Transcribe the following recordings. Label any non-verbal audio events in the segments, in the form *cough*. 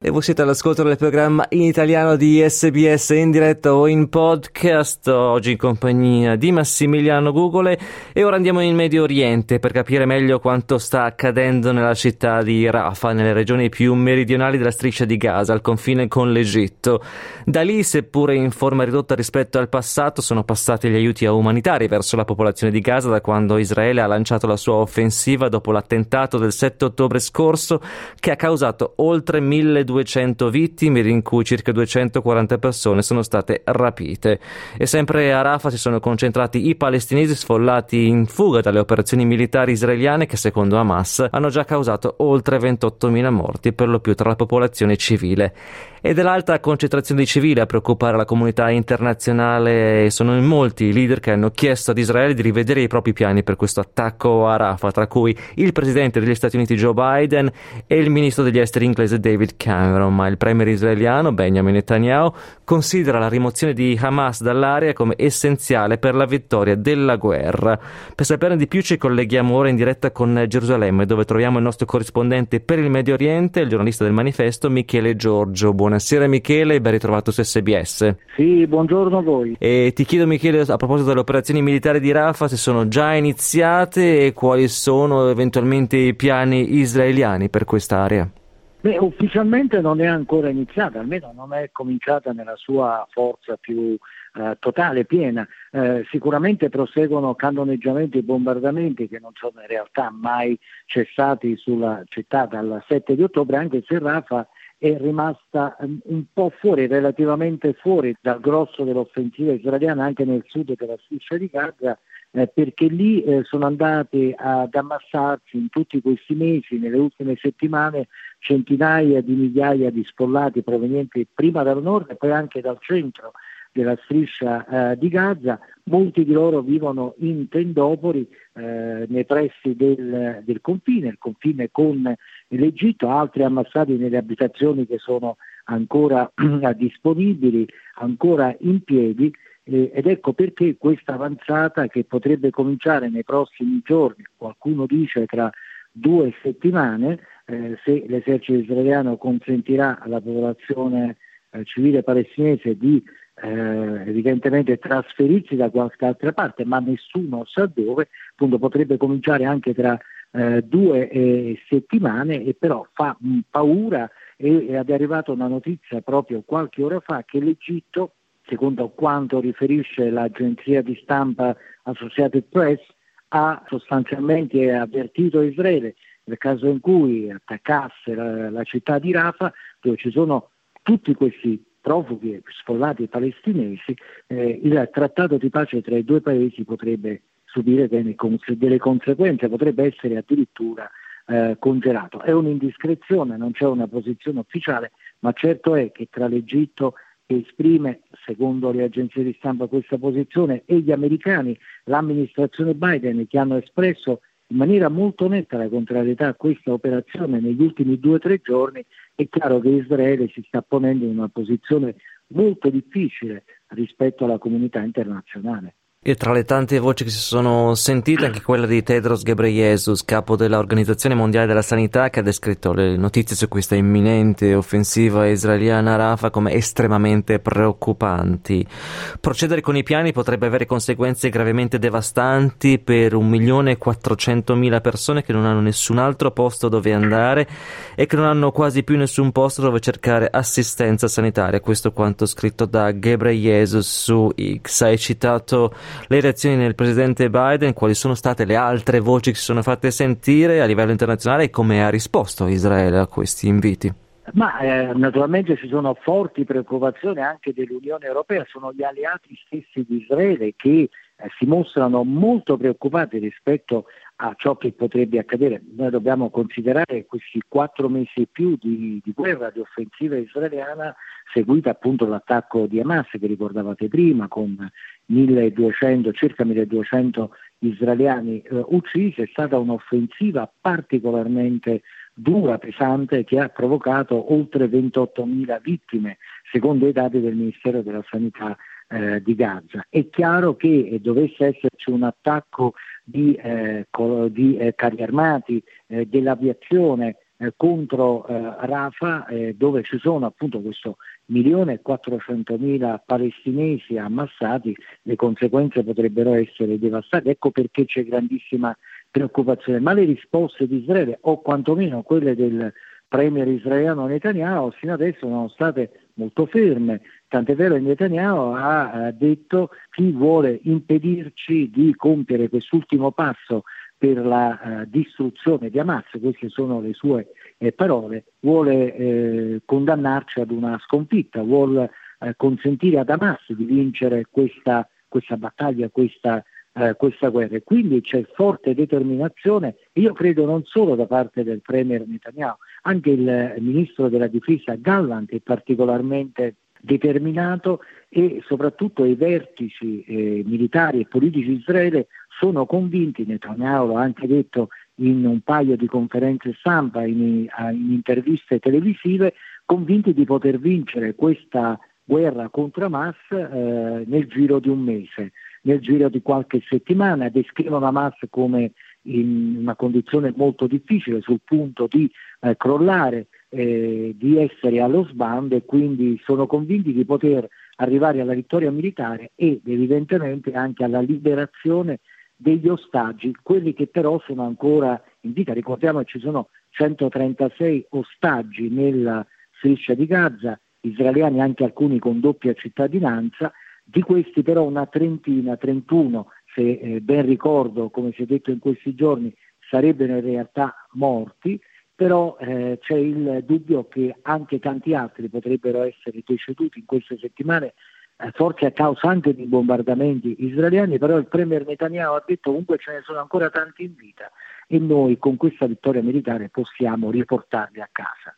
E voi siete all'ascolto del programma in italiano di SBS in diretta o in podcast, oggi in compagnia di Massimiliano Gugole e ora andiamo in Medio Oriente per capire meglio quanto sta accadendo nella città di Rafah, nelle regioni più meridionali della striscia di Gaza, al confine con l'Egitto. Da lì, seppure in forma ridotta rispetto al passato, sono passati gli aiuti umanitari verso la popolazione di Gaza da quando Israele ha lanciato la sua offensiva dopo l'attentato del 7 ottobre scorso che ha causato oltre 1200 200 vittime, in cui circa 240 persone sono state rapite. E sempre a Rafah si sono concentrati i palestinesi sfollati in fuga dalle operazioni militari israeliane che secondo Hamas hanno già causato oltre 28.000 morti, per lo più tra la popolazione civile e dell'alta concentrazione di civili a preoccupare la comunità internazionale. Sono in molti i leader che hanno chiesto ad Israele di rivedere i propri piani per questo attacco a Rafah, tra cui il presidente degli Stati Uniti Joe Biden e il ministro degli esteri inglese David Cameron. Ma il premier israeliano Benjamin Netanyahu considera la rimozione di Hamas dall'area come essenziale per la vittoria della guerra. Per saperne di più ci colleghiamo ora in diretta con Gerusalemme, dove troviamo il nostro corrispondente per il Medio Oriente, il giornalista del manifesto Michele Giorgio. Buonasera. Buonasera Michele e ben ritrovato su SBS. Sì, buongiorno a voi. E ti chiedo Michele a proposito delle operazioni militari di Rafah se sono già iniziate e quali sono eventualmente i piani israeliani per quest'area. Beh, ufficialmente non è ancora iniziata, almeno non è cominciata nella sua forza più eh, totale, piena. Eh, sicuramente proseguono cannoneggiamenti e bombardamenti che non sono in realtà mai cessati sulla città dal 7 di ottobre, anche se Rafah è rimasta ehm, un po' fuori, relativamente fuori dal grosso dell'offensiva israeliana anche nel sud della striscia di Gaza, eh, perché lì eh, sono andati ad ammassarsi in tutti questi mesi, nelle ultime settimane, centinaia di migliaia di sfollati provenienti prima dal nord e poi anche dal centro della striscia eh, di Gaza, molti di loro vivono in tendopoli eh, nei pressi del, del, confine, il confine con l'Egitto, altri ammassati nelle abitazioni che sono ancora *clears throat* disponibili, ancora in piedi. Eh, ed ecco perché questa avanzata che potrebbe cominciare nei prossimi giorni, qualcuno dice tra due settimane, eh, se l'esercito israeliano consentirà alla popolazione eh, civile palestinese di eh, evidentemente trasferirsi da qualche altra parte, ma nessuno sa dove, appunto potrebbe cominciare anche tra eh, due eh, settimane e però fa mh, paura e è arrivata una notizia proprio qualche ora fa che l'Egitto, secondo quanto riferisce l'agenzia di stampa Associated Press, ha sostanzialmente avvertito Israele nel caso in cui attaccasse la, la città di Rafah, dove ci sono tutti questi profughi sfollati palestinesi, eh, il trattato di pace tra i due paesi potrebbe subire delle, delle conseguenze, potrebbe essere addirittura eh, congelato. È un'indiscrezione, non c'è una posizione ufficiale, ma certo è che tra l'Egitto che esprime, secondo le agenzie di stampa, questa posizione e gli americani, l'amministrazione Biden che hanno espresso in maniera molto netta la contrarietà a questa operazione negli ultimi due o tre giorni, è chiaro che Israele si sta ponendo in una posizione molto difficile rispetto alla comunità internazionale. E tra le tante voci che si sono sentite anche quella di Tedros Ghebreyesus, capo dell'Organizzazione Mondiale della Sanità, che ha descritto le notizie su questa imminente offensiva israeliana a Rafah come estremamente preoccupanti. Procedere con i piani potrebbe avere conseguenze gravemente devastanti per 1.400.000 persone che non hanno nessun altro posto dove andare e che non hanno quasi più nessun posto dove cercare assistenza sanitaria. Questo quanto scritto da Ghebreyesus su X. Hai citato le reazioni del presidente Biden, quali sono state le altre voci che si sono fatte sentire a livello internazionale e come ha risposto Israele a questi inviti? Ma eh, naturalmente ci sono forti preoccupazioni anche dell'Unione Europea, sono gli alleati stessi di Israele che eh, si mostrano molto preoccupati rispetto a ciò che potrebbe accadere. Noi dobbiamo considerare questi quattro mesi e più di, di guerra, di offensiva israeliana, seguita appunto dall'attacco di Hamas che ricordavate prima, con 1200, circa 1200 israeliani eh, uccisi, è stata un'offensiva particolarmente dura, pesante, che ha provocato oltre 28.000 vittime, secondo i dati del Ministero della Sanità eh, di Gaza. È chiaro che dovesse esserci un attacco di, eh, di eh, carri armati, eh, dell'aviazione eh, contro eh, Rafah, dove ci sono appunto questo milione e quattrocentomila palestinesi ammassati, le conseguenze potrebbero essere devastate. Ecco perché c'è grandissima preoccupazione. Ma le risposte di Israele, o quantomeno quelle del premier israeliano Netanyahu, fino adesso sono state molto ferme. Tant'è vero che Netanyahu ha detto chi vuole impedirci di compiere quest'ultimo passo per la uh, distruzione di Hamas, queste sono le sue eh, parole, vuole eh, condannarci ad una sconfitta, vuole eh, consentire ad Hamas di vincere questa, questa battaglia, questa, eh, questa guerra. Quindi c'è forte determinazione, io credo non solo da parte del Premier Netanyahu, anche il Ministro della Difesa Gallant è particolarmente determinato e soprattutto i vertici eh, militari e politici di Israele sono convinti, Netanyahu l'ha anche detto in un paio di conferenze stampa, in, in interviste televisive, convinti di poter vincere questa guerra contro Hamas eh, nel giro di un mese, nel giro di qualche settimana, descrivono Hamas come in una condizione molto difficile, sul punto di eh, crollare, eh, di essere allo sbando e quindi sono convinti di poter arrivare alla vittoria militare ed evidentemente anche alla liberazione degli ostaggi, quelli che però sono ancora in vita. Ricordiamo che ci sono 136 ostaggi nella striscia di Gaza, israeliani anche alcuni con doppia cittadinanza, di questi però una trentina, 31, se eh, ben ricordo, come si è detto in questi giorni, sarebbero in realtà morti, però eh, c'è il dubbio che anche tanti altri potrebbero essere deceduti in queste settimane forse a causa anche di bombardamenti israeliani, però il premier Netanyahu ha detto comunque ce ne sono ancora tanti in vita e noi con questa vittoria militare possiamo riportarli a casa.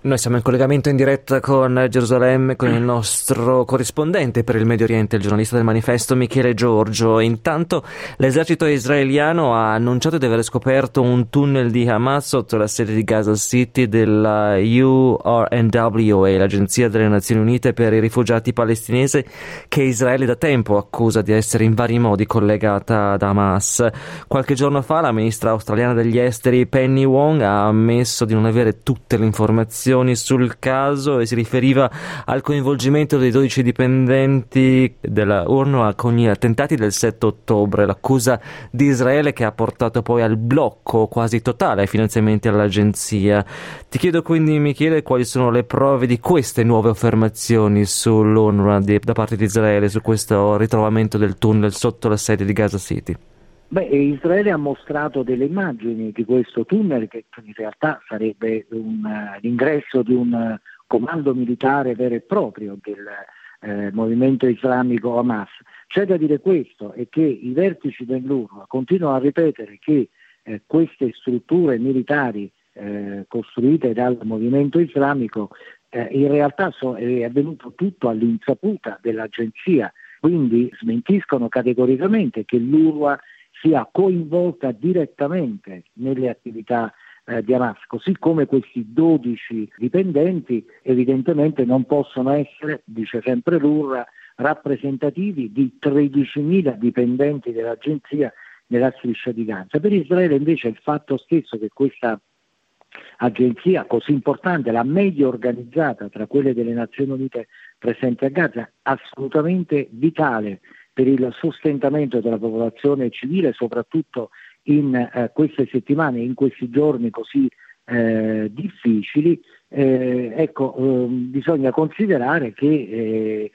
Noi siamo in collegamento in diretta con Gerusalemme, con il nostro corrispondente per il Medio Oriente, il giornalista del manifesto Michele Giorgio. Intanto l'esercito israeliano ha annunciato di aver scoperto un tunnel di Hamas sotto la sede di Gaza City della UNRWA, l'Agenzia delle Nazioni Unite per i rifugiati palestinesi, che Israele da tempo accusa di essere in vari modi collegata ad Hamas. Qualche giorno fa la ministra australiana degli esteri Penny Wong ha ammesso di non avere tutte le informazioni informazioni sul caso e si riferiva al coinvolgimento dei 12 dipendenti della UNRWA con gli attentati del 7 ottobre, l'accusa di Israele che ha portato poi al blocco quasi totale ai finanziamenti all'agenzia. Ti chiedo quindi, Michele, quali sono le prove di queste nuove affermazioni sull'UNRWA da parte di Israele su questo ritrovamento del tunnel sotto la sede di Gaza City? Beh, Israele ha mostrato delle immagini di questo tunnel che in realtà sarebbe un, uh, l'ingresso di un uh, comando militare vero e proprio del uh, movimento islamico Hamas. C'è da dire questo e che i vertici dell'URWA continuano a ripetere che queste strutture militari costruite dal movimento islamico in realtà so, è avvenuto tutto all'insaputa dell'agenzia, quindi smentiscono categoricamente che l'URWA sia coinvolta direttamente nelle attività eh, di Hamas, così come questi 12 dipendenti evidentemente non possono essere, dice sempre l'URRA, rappresentativi di 13.000 dipendenti dell'agenzia nella striscia di Gaza. Per Israele invece il fatto stesso che questa agenzia così importante, la meglio organizzata tra quelle delle Nazioni Unite presenti a Gaza, assolutamente vitale per il sostentamento della popolazione civile, soprattutto in eh, queste settimane, in questi giorni così eh, difficili, eh, ecco, ehm, bisogna considerare che eh,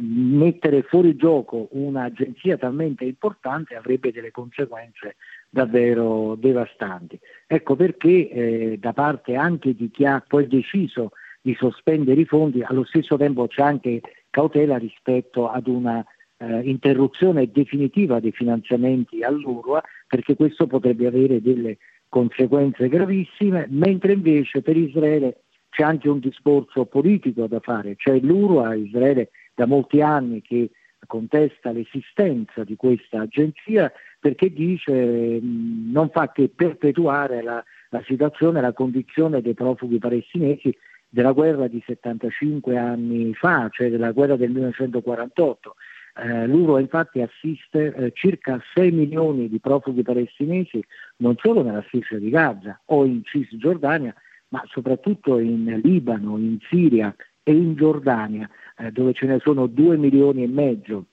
mettere fuori gioco un'agenzia talmente importante avrebbe delle conseguenze davvero devastanti. Ecco perché eh, da parte anche di chi ha poi deciso di sospendere i fondi, allo stesso tempo c'è anche cautela rispetto ad una eh, interruzione definitiva dei finanziamenti all'URWA perché questo potrebbe avere delle conseguenze gravissime, mentre invece per Israele c'è anche un discorso politico da fare, cioè l'URWA, Israele da molti anni che contesta l'esistenza di questa agenzia perché dice mh, non fa che perpetuare la, la situazione, la condizione dei profughi palestinesi della guerra di 75 anni fa, cioè della guerra del 1948. Eh, L'URO infatti assiste eh, circa 6 milioni di profughi palestinesi non solo nella striscia di Gaza o in Cisgiordania, ma soprattutto in Libano, in Siria e in Giordania, eh, dove ce ne sono 2 milioni e mezzo.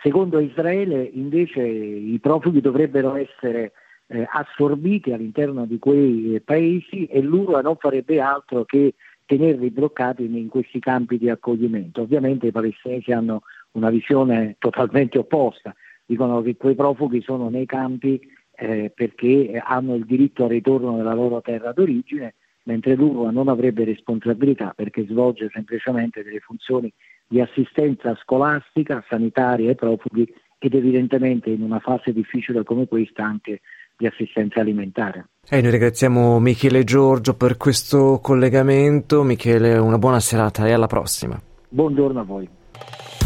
Secondo Israele invece i profughi dovrebbero essere eh, assorbiti all'interno di quei paesi e l'URA non farebbe altro che tenerli bloccati in questi campi di accoglimento. Ovviamente i palestinesi hanno una visione totalmente opposta, dicono che quei profughi sono nei campi eh, perché hanno il diritto al ritorno nella loro terra d'origine, mentre l'URWA non avrebbe responsabilità perché svolge semplicemente delle funzioni di assistenza scolastica, sanitaria ai profughi ed evidentemente in una fase difficile come questa anche di assistenza alimentare. E noi ringraziamo Michele Giorgio per questo collegamento. Michele, una buona serata e alla prossima. Buongiorno a voi.